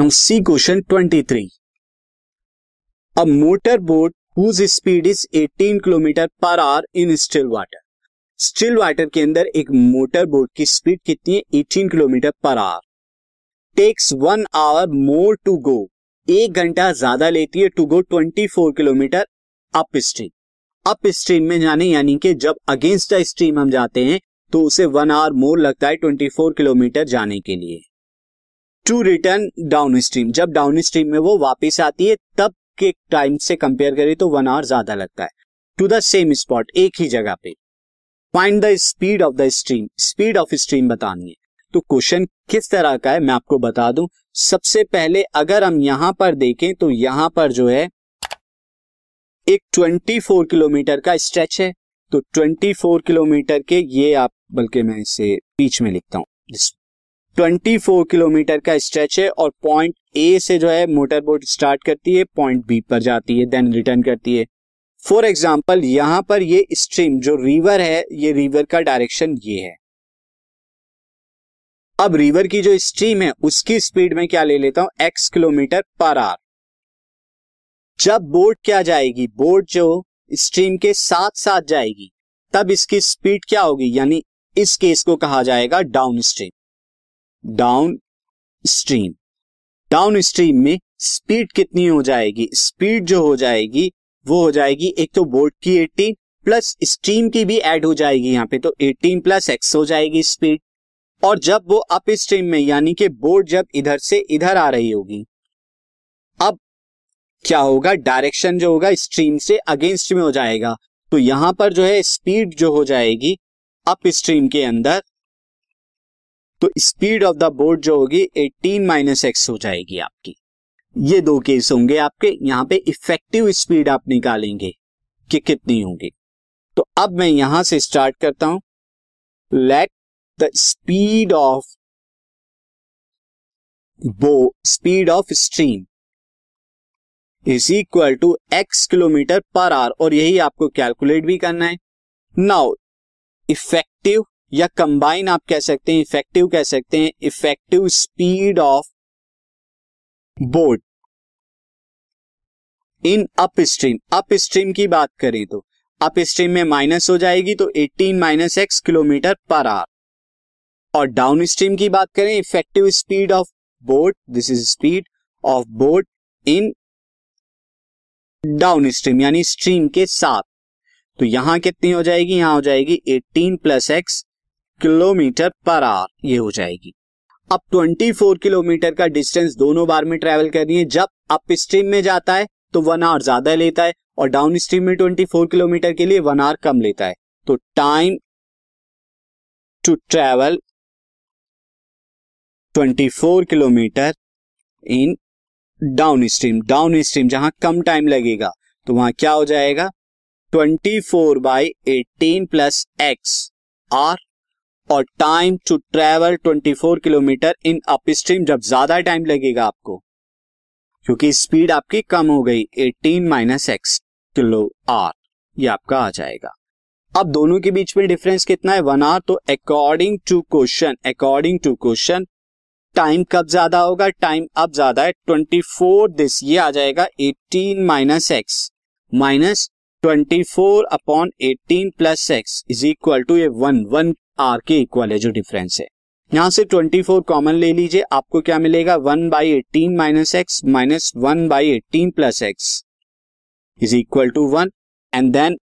See question 23 a motor boat whose speed is 18 kilometre per hour in still water still water के अंदर एक motor boat की speed कितनी है? 18 kilometre per hour takes one hour more to go एक घंटा ज़्यादा लेती है to go 24 kilometre upstream upstream में जाने यानी कि जब अगेंस्ट द स्ट्रीम हम जाते हैं तो उसे वन आवर मोर लगता है 24 किलोमीटर जाने के लिए। टू रिटर्न डाउन स्ट्रीम जब डाउन स्ट्रीम में वो वापिस आती है, तब के टाइम से कंपेयर करें तो वन आवर ज़्यादा लगता है। टू द सेम स्पॉट एक ही जगह पे। Find the speed of the stream speed of stream बतानी है। तो क्वेश्चन किस तरह का है, मैं आपको बता दूँ। सबसे पहले अगर हम यहाँ पर देखें तो यहाँ पर जो है, एक 24 किलोमीटर का स्ट्रेच है। तो 24 किलोमीटर के ये आप, बल्कि मैं इसे बीच में लिखता हूँ। 24 किलोमीटर का स्ट्रेच है और पॉइंट ए से जो है मोटर बोट स्टार्ट करती है, पॉइंट बी पर जाती है देन रिटर्न करती है। फॉर एग्ज़ाम्पल यहाँ पर ये स्ट्रीम जो रिवर है, ये रिवर का डायरेक्शन ये है। अब रिवर की जो स्ट्रीम है, उसकी स्पीड में क्या ले लेता हूँ? एक्स किलोमीटर पर आर जब बोट क्या जाएगी? बोट जो स्ट्रीम के साथ साथ जाएगी, तब इसकी स्पीड क्या होगी? यानी इस केस को कहा जाएगा down stream down stream down stream में स्पीड कितनी हो जाएगी? स्पीड जो हो जाएगी, वो हो जाएगी एक तो बोट की 18 प्लस स्ट्रीम की भी ऐड हो जाएगी यहाँ पे तो 18 प्लस एक्स हो जाएगी स्पीड और जब वो अप स्ट्रीम में, यानी कि बोट जब इधर से इधर आ रही होगी, अब क्या होगा? डायरेक्शन जो होगा स्ट्रीम से अगेंस्ट में हो जाएगा। तो यहाँ पर जो है स्पीड जो हो जाएगी अप स्ट्रीम के अंदर तो स्पीड ऑफ़ द बोट जो होगी 18 माइनस एक्स हो जाएगी आपकी। ये दो केस होंगे आपके, यहाँ पे इफ़ेक्टिव स्पीड आप निकालेंगे कि कितनी होगी। तो अब मैं यहाँ से स्टार्ट करता हूँ। Let the speed of boat speed of stream is equal to x kilometre per hour और यही आपको कैलकुलेट भी करना है। नाउ इफ़ेक्टिव या कंबाइन आप कह सकते हैं इफ़ेक्टिव कह सकते हैं effective speed of boat in upstream upstream की बात करें तो अप स्ट्रीम में माइनस हो जाएगी तो 18 minus x kilometre per hour और डाउन स्ट्रीम की बात करें effective speed of boat this is speed of boat in downstream यानी स्ट्रीम के साथ. तो यहाँ कितनी हो जाएगी? यहाँ हो जाएगी 18 plus x kilometre per hour, ये हो जाएगी। अब 24 किलोमीटर का डिस्टेंस दोनों बार में ट्रेवल करनी है। जब अप स्ट्रीम में जाता है तो वन आवर ज़्यादा लेता है, और डाउन स्ट्रीम में 24 किलोमीटर के लिए वन आवर कम लेता है। तो time to travel 24 kilometre in down stream. Down stream जहाँ कम टाइम लगेगा तो वहाँ क्या हो जाएगा? 24 four by eighteen plus x R और time to travel 24 kilometre in up stream जब ज़्यादा टाइम लगेगा आपको। क्योंकि स्पीड आपकी कम हो गई 18 माइनस एक्स किलो आर ये आपका आ जाएगा। अब दोनों के बीच में डिफरेंस कितना है? वन आर तो according to question according to question time कब ज़्यादा होगा? टाइम अब ज़्यादा है 24 दिस ये आ जाएगा 18 minus x minus 24 upon 18 plus x is equal to ये वन वन आर के इक्वल है, जो डिफरेंस है। यहाँ से 24 कॉमन ले लीजिए, आपको क्या मिलेगा? One by eighteen minus x minus one by eighteen plus x is equal to one and then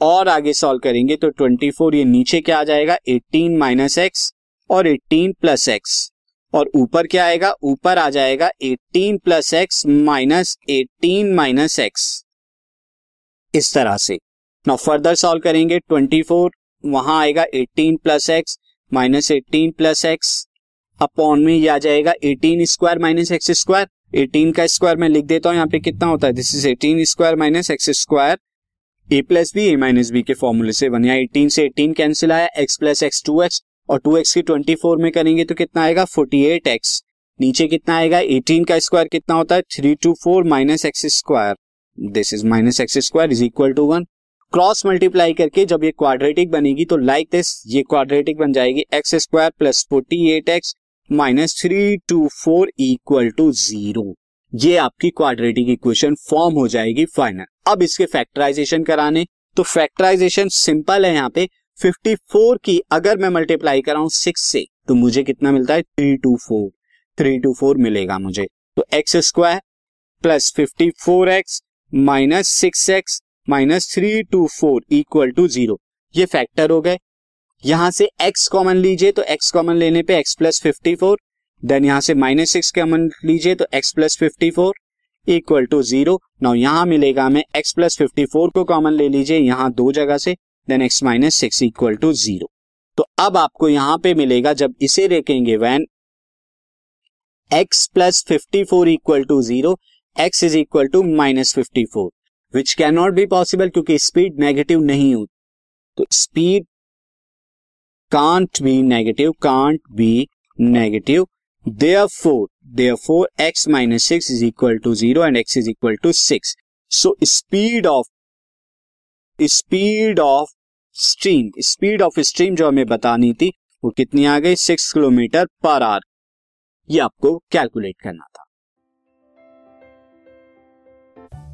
और आगे सॉल्व करेंगे तो 24 ये नीचे क्या आ जाएगा? 18 माइनस एक्स और 18 प्लस एक्स और ऊपर क्या आएगा? ऊपर आ जाएगा 18 plus x minus eighteen minus x इस तरह से। नाउ फर्दर सॉल्व करेंगे 24 वहाँ आएगा 18 plus x minus eighteen plus x upon में आ जाएगा 18 स्क्वायर माइनस एक्स स्क्वायर 18 का स्क्वायर मैं लिख देता हूँ, यहाँ पे कितना होता है? This is 18 square minus x square A plus B A minus B के फॉर्मूले से बन यहाँ 18 से 18 कैंसिल आया x plus x two x और टू एक्स की 24 में करेंगे तो कितना आएगा? 48 एक्स नीचे कितना आएगा? 18 का स्क्वायर कितना होता है? Three two four minus x square this is minus x square is equal to one cross multiply करके जब ये क्वाड्रेटिक बनेगी तो लाइक दिस ये क्वाड्रेटिक बन जाएगी x square plus forty eight x minus three two four equal to zero ये आपकी क्वाड्रेटिक इक्वेशन फॉर्म हो जाएगी फाइनल अब इसके फैक्टराइजेशन कराने। तो फैक्टराइजेशन सिंपल है यहाँ पे। 54 की अगर मैं मल्टीप्लाई कराऊं सिक्स से तो मुझे कितना मिलता है? Three two four three two four मिलेगा मुझे। तो x square plus fifty four x minus six x minus three two four equal to zero. ये फैक्टर हो गए। यहाँ से x कॉमन लीजिए तो x कॉमन लेने पे x plus fifty four then यहाँ से माइनस सिक्स कॉमन लीजिए तो x plus fifty four equal to zero now यहाँ मिलेगा हमें x प्लस फिफ्टी फोर को कॉमन ले लीजिए, यहाँ दो जगह से then x minus six equal to zero तो अब आपको यहाँ पे मिलेगा जब इसे देखेंगे when x plus fifty four equal to zero x is equal to minus fifty four which can not be possible क्योंकि स्पीड नेगेटिव नहीं होती। तो speed can't be negative can't be negative therefore therefore x minus six is equal to zero and x is equal to six so speed of speed of stream speed of stream जो हमें बतानी थी, वो कितनी आ गई? Six kilometre per hour ये आपको calculate करना था।